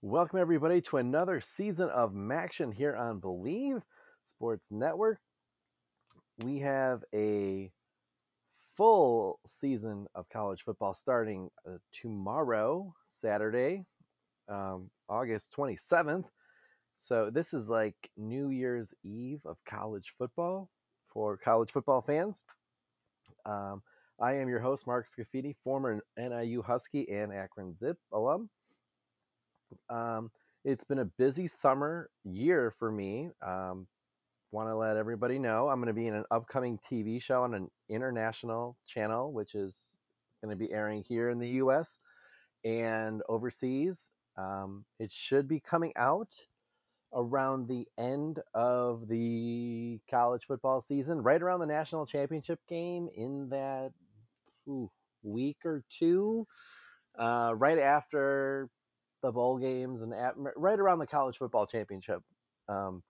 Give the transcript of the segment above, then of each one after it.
Welcome, everybody, to another season of MACtion here on Bleav Sports Network. We have a full season of college football starting uh, tomorrow, Saturday, um, August 27th. So, this is like New Year's Eve of college football for college football fans. Um, I am your host, Mark Scafidi, former NIU Husky and Akron Zip alum. Um, it's been a busy summer year for me. Um, Want to let everybody know I'm going to be in an upcoming TV show on an international channel, which is going to be airing here in the US and overseas. Um, it should be coming out around the end of the college football season, right around the national championship game in that ooh, week or two, uh, right after the bowl games and at, right around the college football championship. Um,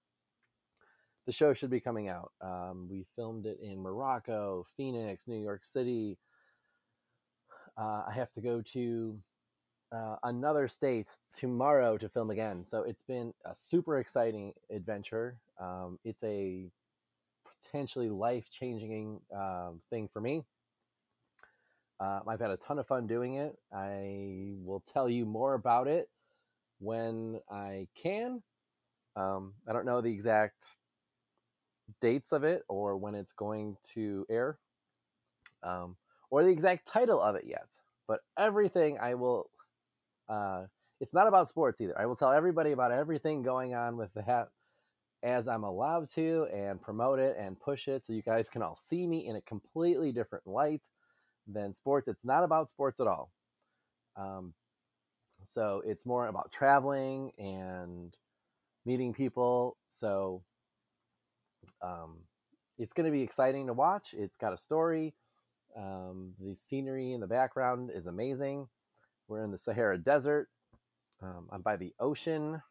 the show should be coming out. Um, we filmed it in Morocco, Phoenix, New York City. Uh, I have to go to uh, another state tomorrow to film again. So it's been a super exciting adventure. Um, it's a potentially life changing um, thing for me. Uh, I've had a ton of fun doing it. I will tell you more about it when I can. Um, I don't know the exact dates of it or when it's going to air um, or the exact title of it yet. But everything I will, uh, it's not about sports either. I will tell everybody about everything going on with that as I'm allowed to and promote it and push it so you guys can all see me in a completely different light than sports. It's not about sports at all. Um, so it's more about traveling and meeting people. So um, it's going to be exciting to watch. It's got a story. Um, the scenery in the background is amazing. We're in the Sahara Desert. Um, I'm by the ocean.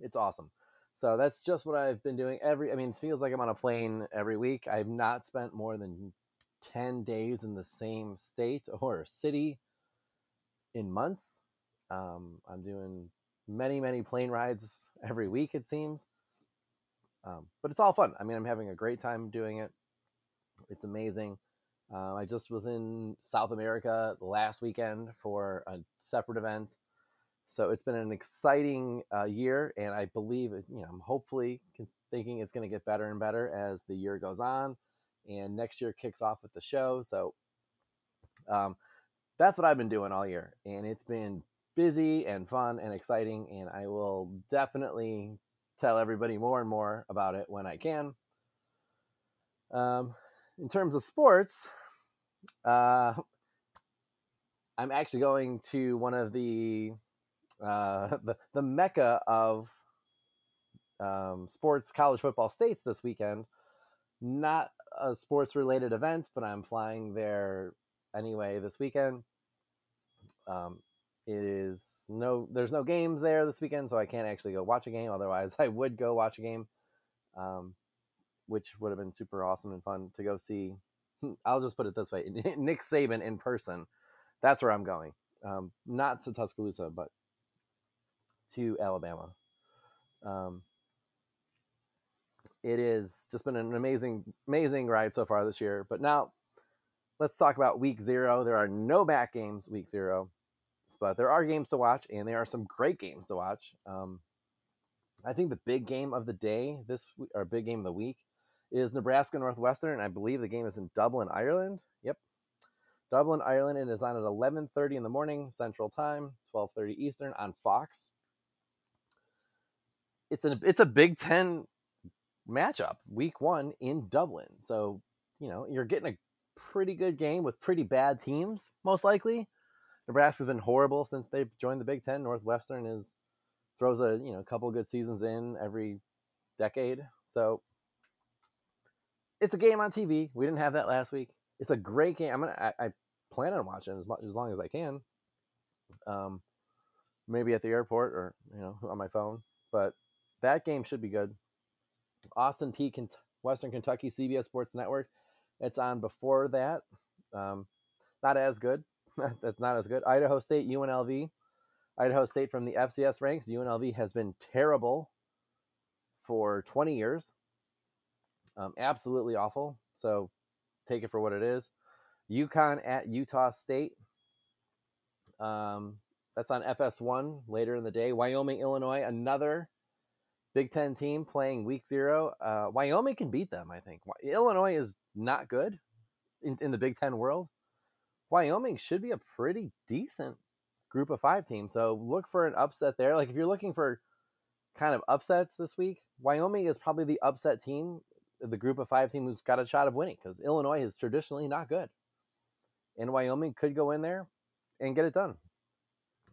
It's awesome. So that's just what I've been doing every. I mean, it feels like I'm on a plane every week. I've not spent more than 10 days in the same state or city in months. Um, I'm doing many, many plane rides every week, it seems. Um, but it's all fun. I mean, I'm having a great time doing it. It's amazing. Uh, I just was in South America last weekend for a separate event. So it's been an exciting uh, year, and I believe, you know, I'm hopefully thinking it's going to get better and better as the year goes on and next year kicks off with the show. So um, that's what I've been doing all year, and it's been busy and fun and exciting. And I will definitely tell everybody more and more about it when I can. Um, in terms of sports, uh, I'm actually going to one of the uh, the, the mecca of um, sports college football states this weekend. Not a sports related event, but I'm flying there anyway this weekend. Um, it is no, there's no games there this weekend, so I can't actually go watch a game. Otherwise, I would go watch a game, um, which would have been super awesome and fun to go see. I'll just put it this way: Nick Saban in person. That's where I'm going. Um, not to Tuscaloosa, but to Alabama. Um, it is just been an amazing, amazing ride so far this year. But now let's talk about week zero. There are no back games week zero, but there are games to watch, and there are some great games to watch. Um, I think the big game of the day, this or big game of the week, is Nebraska Northwestern. I believe the game is in Dublin, Ireland. Yep, Dublin, Ireland. Is on at 11:30 in the morning Central Time, 12:30 Eastern on Fox. It's a it's a Big Ten matchup week one in Dublin. So, you know, you're getting a pretty good game with pretty bad teams, most likely. Nebraska's been horrible since they joined the Big Ten. Northwestern is throws a you know couple good seasons in every decade. So it's a game on TV. We didn't have that last week. It's a great game. I'm gonna I, I plan on watching as much as long as I can. Um, maybe at the airport or you know on my phone. But that game should be good. Austin Peay, Kent- Western Kentucky, CBS Sports Network. It's on before that. Um, not as good. That's not as good. Idaho State, UNLV. Idaho State from the FCS ranks. UNLV has been terrible for 20 years. Um, absolutely awful. So take it for what it is. UConn at Utah State. Um, that's on FS1 later in the day. Wyoming, Illinois, another Big Ten team playing week zero. Uh, Wyoming can beat them, I think. Illinois is not good in, in the Big Ten world. Wyoming should be a pretty decent group of five team. So look for an upset there. Like if you're looking for kind of upsets this week, Wyoming is probably the upset team, the group of five team who's got a shot of winning because Illinois is traditionally not good. And Wyoming could go in there and get it done.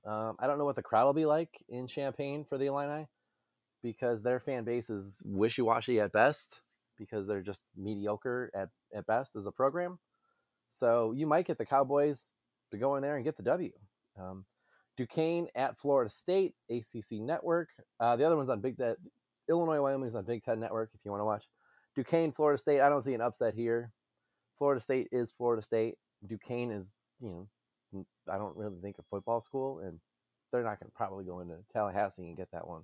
Um, I don't know what the crowd will be like in Champaign for the Illini because their fan base is wishy washy at best because they're just mediocre at, at best as a program. So you might get the Cowboys to go in there and get the W. Um, Duquesne at Florida State, ACC Network. Uh, the other one's on Big Ten. Illinois, Wyoming's on Big Ten Network if you want to watch. Duquesne, Florida State. I don't see an upset here. Florida State is Florida State. Duquesne is, you know, I don't really think a football school, and they're not going to probably go into Tallahassee and get that one.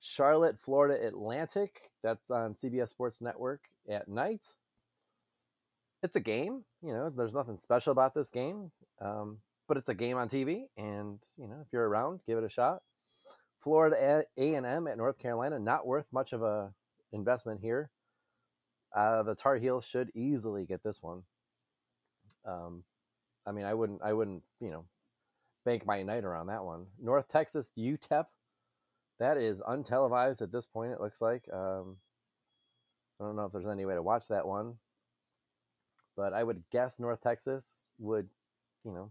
Charlotte, Florida Atlantic. That's on CBS Sports Network at night. It's a game. You know, there's nothing special about this game, um, but it's a game on TV, and you know, if you're around, give it a shot. Florida A and M at North Carolina, not worth much of a investment here. Uh, the Tar Heels should easily get this one. Um, I mean, I wouldn't, I wouldn't, you know, bank my night around that one. North Texas UTEP that is untelevised at this point. It looks like. Um, I don't know if there's any way to watch that one, but I would guess North Texas would, you know,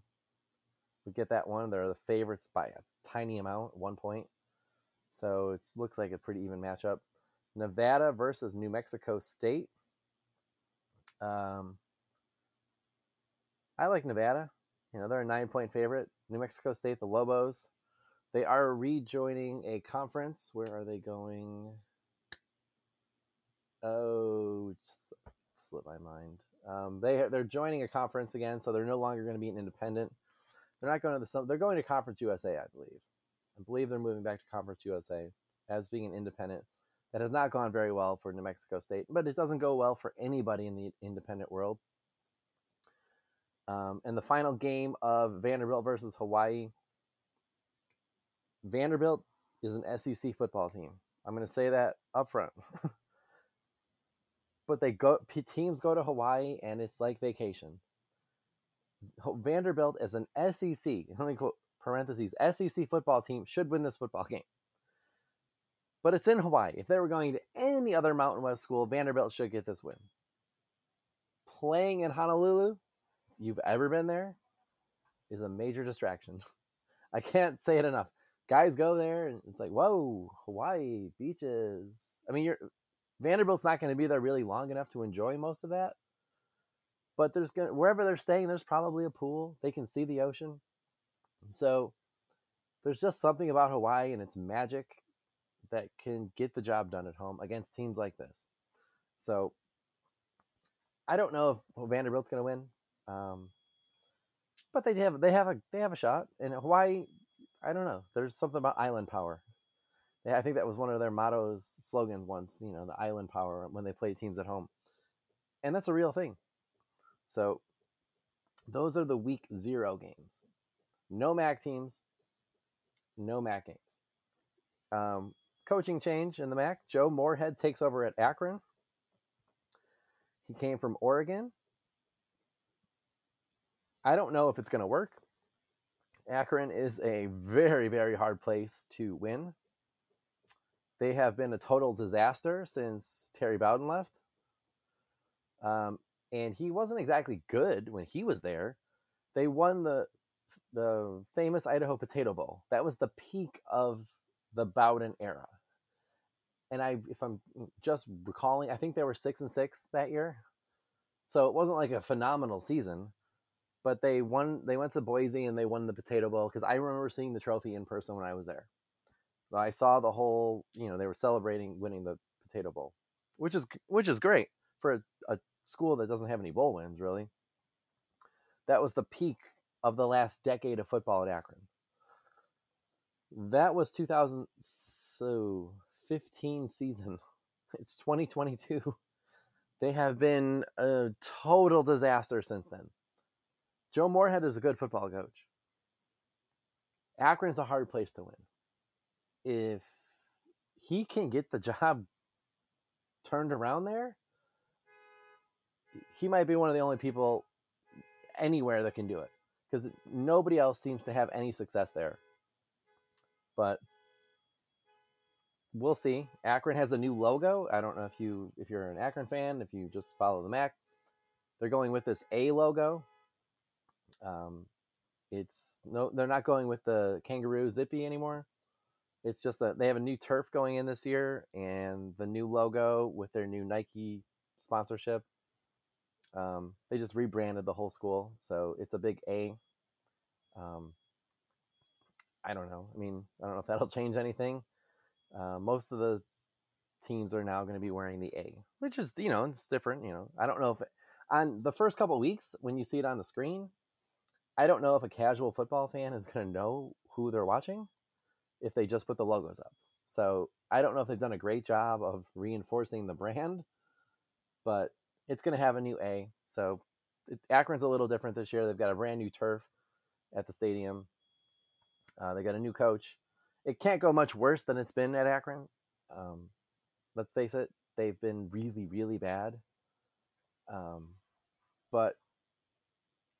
would get that one. They're the favorites by a tiny amount, one point. So it looks like a pretty even matchup. Nevada versus New Mexico State. Um, I like Nevada. You know, they're a nine point favorite. New Mexico State, the Lobos, they are rejoining a conference. Where are they going? Oh, slipped my mind. Um, they they're joining a conference again, so they're no longer going to be an independent. They're not going to the they're going to Conference USA, I believe. I believe they're moving back to Conference USA as being an independent. That has not gone very well for New Mexico State, but it doesn't go well for anybody in the independent world. Um, and the final game of Vanderbilt versus Hawaii Vanderbilt is an SEC football team. I'm going to say that up front. but they go teams go to Hawaii and it's like vacation. Vanderbilt as an SEC, let me quote parentheses, SEC football team should win this football game. But it's in Hawaii. If they were going to any other Mountain West school, Vanderbilt should get this win. Playing in Honolulu, you've ever been there, is a major distraction. I can't say it enough guys go there and it's like, whoa, Hawaii beaches. I mean, you're Vanderbilt's not going to be there really long enough to enjoy most of that. But there's going wherever they're staying, there's probably a pool. They can see the ocean. So there's just something about Hawaii and its magic that can get the job done at home against teams like this. So I don't know if Vanderbilt's going to win, um, but they have they have a they have a shot. And Hawaii I don't know. There's something about island power. Yeah, I think that was one of their mottos, slogans once. You know, the island power when they play teams at home, and that's a real thing. So, those are the week zero games. No MAC teams. No MAC games. Um, coaching change in the MAC. Joe Moorhead takes over at Akron. He came from Oregon. I don't know if it's going to work. Akron is a very, very hard place to win. They have been a total disaster since Terry Bowden left. Um, and he wasn't exactly good when he was there. They won the the famous Idaho Potato Bowl. That was the peak of the Bowden era. And I, if I'm just recalling, I think they were six and six that year. So it wasn't like a phenomenal season, but they won. They went to Boise and they won the Potato Bowl because I remember seeing the trophy in person when I was there. So I saw the whole. You know, they were celebrating winning the Potato Bowl, which is which is great for a, a school that doesn't have any bowl wins. Really, that was the peak of the last decade of football at Akron. That was 2000 so 15 season. It's 2022. They have been a total disaster since then. Joe Moorhead is a good football coach. Akron's a hard place to win. If he can get the job turned around there, he might be one of the only people anywhere that can do it because nobody else seems to have any success there. But we'll see. Akron has a new logo. I don't know if you if you're an Akron fan, if you just follow the MAC, they're going with this A logo. Um, it's no, they're not going with the kangaroo zippy anymore. It's just that they have a new turf going in this year, and the new logo with their new Nike sponsorship. Um, they just rebranded the whole school, so it's a big A. Um, I don't know. I mean, I don't know if that'll change anything. Uh, most of the teams are now going to be wearing the A, which is you know it's different. You know, I don't know if it, on the first couple weeks when you see it on the screen, I don't know if a casual football fan is going to know who they're watching if they just put the logos up. So I don't know if they've done a great job of reinforcing the brand, but it's going to have a new A. So Akron's a little different this year. They've got a brand new turf at the stadium. Uh, they got a new coach. It can't go much worse than it's been at Akron. Um, let's face it, they've been really, really bad. Um, but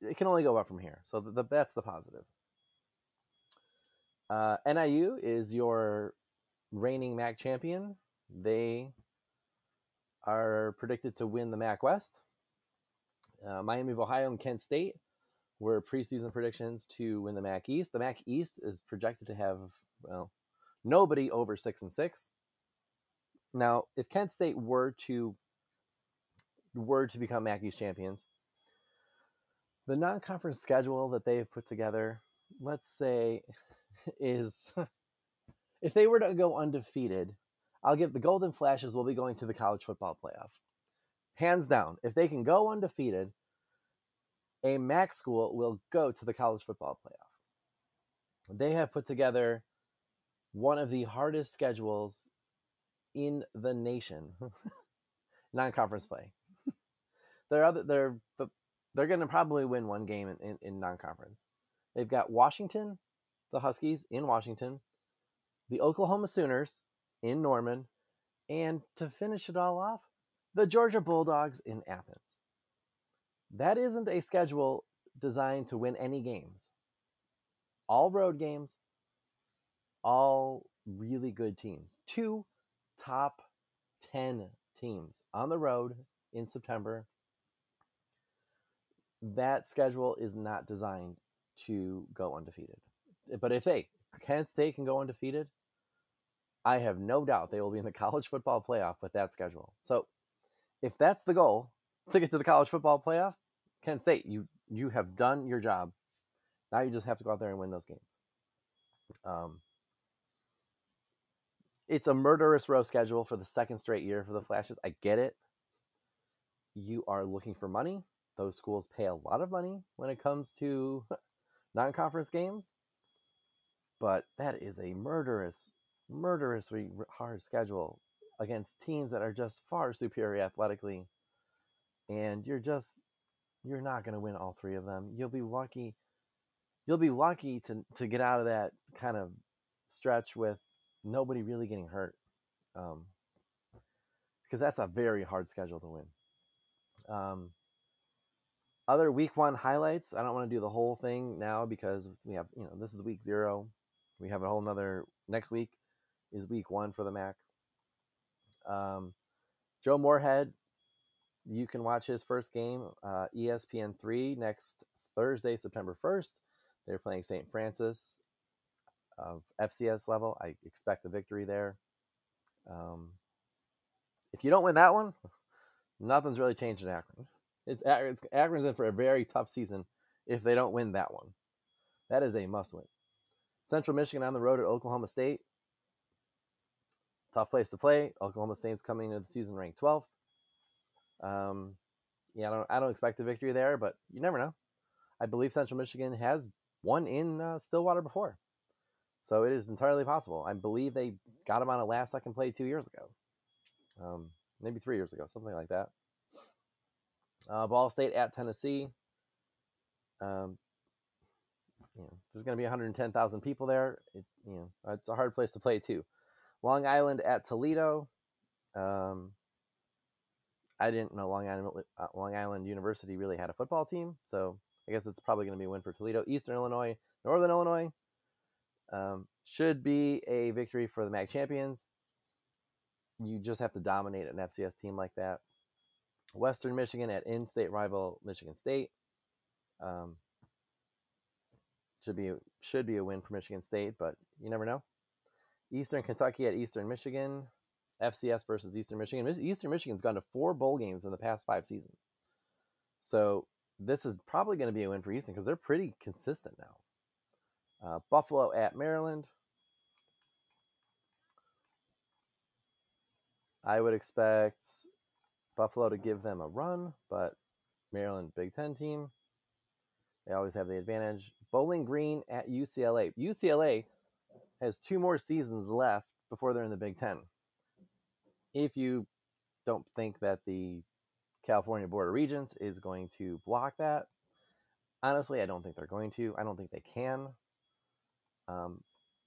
it can only go up from here. So the, the, that's the positive. Uh, NIU is your reigning MAC champion. They are predicted to win the MAC West. Uh, Miami of Ohio and Kent State were preseason predictions to win the MAC East. The MAC East is projected to have well nobody over six and six. Now, if Kent State were to were to become MAC East champions, the non-conference schedule that they've put together, let's say, is if they were to go undefeated, I'll give the Golden Flashes will be going to the college football playoff. Hands down. If they can go undefeated, a MAC school will go to the college football playoff. They have put together one of the hardest schedules in the nation. non-conference play. they're other they're they're going to probably win one game in, in, in non-conference. They've got Washington, the Huskies in Washington, the Oklahoma Sooners in Norman, and to finish it all off, the Georgia Bulldogs in Athens. That isn't a schedule designed to win any games. All road games, all really good teams. Two top 10 teams on the road in September. That schedule is not designed to go undefeated. But if they, Kent State can go undefeated, I have no doubt they will be in the college football playoff with that schedule. So if that's the goal to get to the college football playoff, Kent State, you you have done your job. Now you just have to go out there and win those games. Um, it's a murderous row schedule for the second straight year for the Flashes. I get it. You are looking for money. Those schools pay a lot of money when it comes to non conference games. But that is a murderous, murderously hard schedule against teams that are just far superior athletically. And you're just, you're not going to win all three of them. You'll be lucky. You'll be lucky to, to get out of that kind of stretch with nobody really getting hurt. Um, because that's a very hard schedule to win. Um, other week one highlights. I don't want to do the whole thing now because we have, you know, this is week zero. We have a whole nother next week is week one for the MAC. Um, Joe Moorhead, you can watch his first game, uh, ESPN three next Thursday, September first. They're playing St. Francis of FCS level. I expect a victory there. Um, if you don't win that one, nothing's really changed in Akron. It's, it's Akron's in for a very tough season if they don't win that one. That is a must win. Central Michigan on the road at Oklahoma State. Tough place to play. Oklahoma State's coming into the season ranked 12th. Um, yeah, I don't, I don't expect a victory there, but you never know. I believe Central Michigan has won in uh, Stillwater before. So it is entirely possible. I believe they got him on a last second play two years ago, um, maybe three years ago, something like that. Uh, Ball State at Tennessee. Um, you know, there's going to be 110,000 people there. It, you know, it's a hard place to play too. Long Island at Toledo. Um, I didn't know Long Island uh, Long Island University really had a football team, so I guess it's probably going to be a win for Toledo. Eastern Illinois, Northern Illinois um, should be a victory for the MAC champions. You just have to dominate an FCS team like that. Western Michigan at in-state rival Michigan State. Um, should be should be a win for Michigan State, but you never know. Eastern Kentucky at Eastern Michigan. FCS versus Eastern Michigan. Eastern Michigan's gone to four bowl games in the past five seasons. So this is probably going to be a win for Eastern because they're pretty consistent now. Uh, Buffalo at Maryland. I would expect Buffalo to give them a run, but Maryland Big Ten team. They always have the advantage. Bowling Green at UCLA. UCLA has two more seasons left before they're in the Big Ten if you don't think that the California Board of Regents is going to block that, honestly, I don't think they're going to. I don't think they can. Um,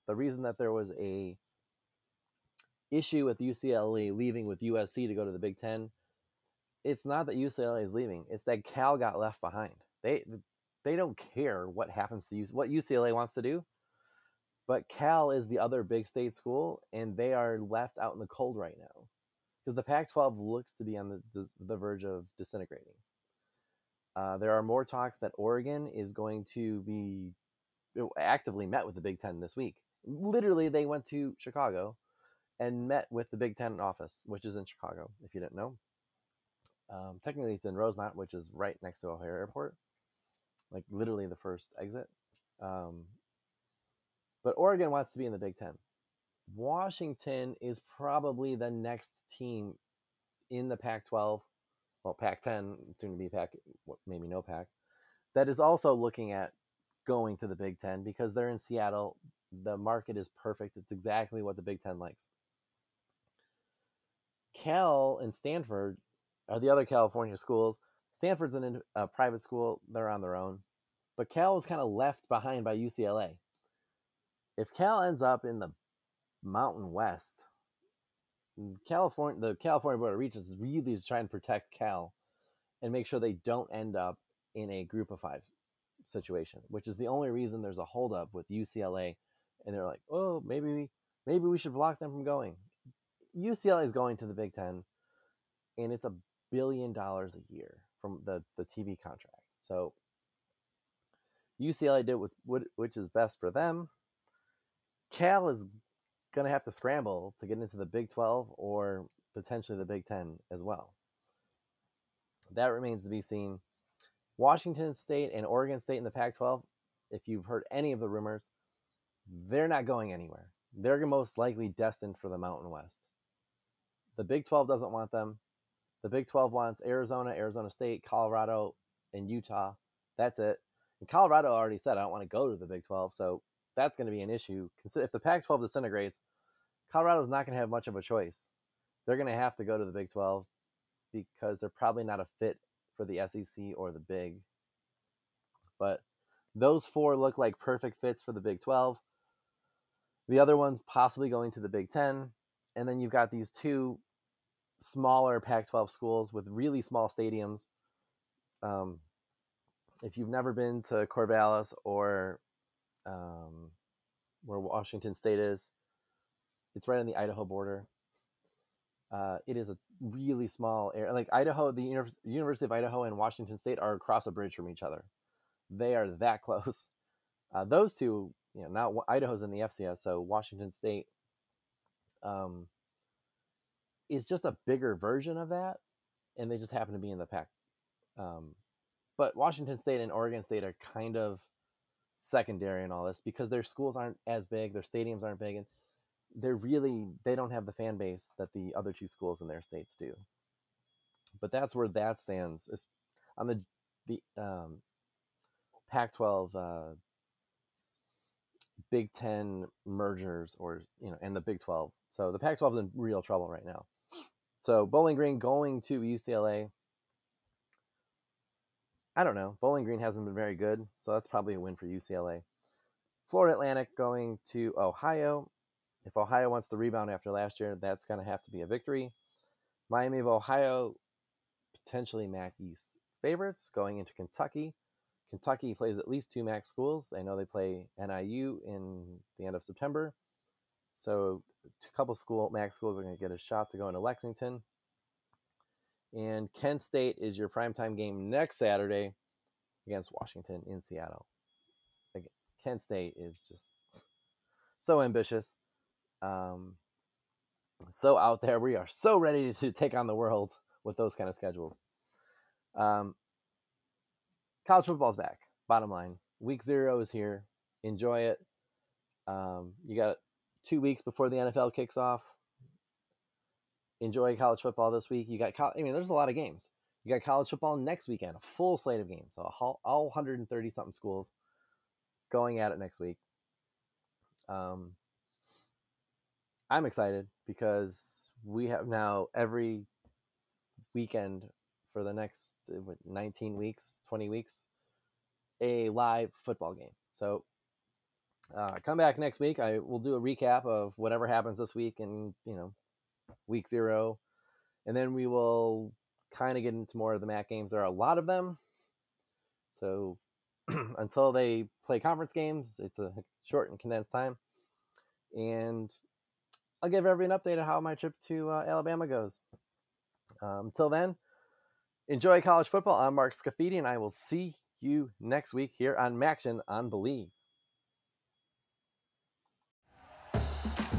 the reason that there was a issue with UCLA leaving with USC to go to the Big Ten, it's not that UCLA is leaving; it's that Cal got left behind. They they don't care what happens to UC, what UCLA wants to do, but Cal is the other big state school, and they are left out in the cold right now because the Pac-12 looks to be on the the verge of disintegrating. Uh, there are more talks that Oregon is going to be actively met with the Big Ten this week. Literally, they went to Chicago and met with the Big Ten office, which is in Chicago. If you didn't know, um, technically it's in Rosemont, which is right next to O'Hare Airport, like literally the first exit. Um, but Oregon wants to be in the Big Ten. Washington is probably the next team in the Pac 12, well, Pac 10, soon to be Pac, maybe no Pac, that is also looking at going to the Big Ten because they're in Seattle. The market is perfect. It's exactly what the Big Ten likes. Cal and Stanford are the other California schools. Stanford's an, a private school, they're on their own. But Cal is kind of left behind by UCLA. If Cal ends up in the Mountain West. California, the California Board of Regents really is trying to protect Cal and make sure they don't end up in a group of five situation, which is the only reason there's a holdup with UCLA. And they're like, oh, maybe maybe we should block them from going. UCLA is going to the Big Ten, and it's a billion dollars a year from the the TV contract. So UCLA did what which is best for them. Cal is going to have to scramble to get into the Big 12 or potentially the Big 10 as well. That remains to be seen. Washington State and Oregon State in the Pac 12, if you've heard any of the rumors, they're not going anywhere. They're most likely destined for the Mountain West. The Big 12 doesn't want them. The Big 12 wants Arizona, Arizona State, Colorado, and Utah. That's it. And Colorado already said, I don't want to go to the Big 12. So that's going to be an issue. If the Pac 12 disintegrates, Colorado's not going to have much of a choice. They're going to have to go to the Big 12 because they're probably not a fit for the SEC or the Big. But those four look like perfect fits for the Big 12. The other one's possibly going to the Big 10. And then you've got these two smaller Pac 12 schools with really small stadiums. Um, if you've never been to Corvallis or um, where Washington State is. It's right on the Idaho border. Uh, it is a really small area. Like Idaho, the Uni- University of Idaho and Washington State are across a bridge from each other. They are that close. Uh, those two, you know, now Idaho's in the FCS, so Washington State um, is just a bigger version of that, and they just happen to be in the Pac. Um, but Washington State and Oregon State are kind of secondary in all this because their schools aren't as big, their stadiums aren't big, and they're really they don't have the fan base that the other two schools in their states do. But that's where that stands. On the the um, Pac-12 uh, Big Ten mergers or you know, and the Big Twelve. So the Pac-12 is in real trouble right now. So Bowling Green going to UCLA. I don't know. Bowling Green hasn't been very good, so that's probably a win for UCLA. Florida Atlantic going to Ohio. If Ohio wants to rebound after last year, that's going to have to be a victory. Miami of Ohio, potentially MAC East favorites going into Kentucky. Kentucky plays at least two MAC schools. I know they play NIU in the end of September. So a couple school MAC schools are going to get a shot to go into Lexington. And Kent State is your primetime game next Saturday against Washington in Seattle. Kent State is just so ambitious, um, so out there. We are so ready to take on the world with those kind of schedules. Um, college football's back. Bottom line, week zero is here. Enjoy it. Um, you got two weeks before the NFL kicks off. Enjoy college football this week. You got, I mean, there's a lot of games. You got college football next weekend, a full slate of games. So all 130 something schools going at it next week. Um, I'm excited because we have now every weekend for the next 19 weeks, 20 weeks, a live football game. So uh, come back next week. I will do a recap of whatever happens this week and you know week zero, and then we will kind of get into more of the MAC games. There are a lot of them, so until they play conference games, it's a short and condensed time. And I'll give everyone an update on how my trip to uh, Alabama goes. Um, until then, enjoy college football. I'm Mark Scafidi, and I will see you next week here on MACtion on Bleav.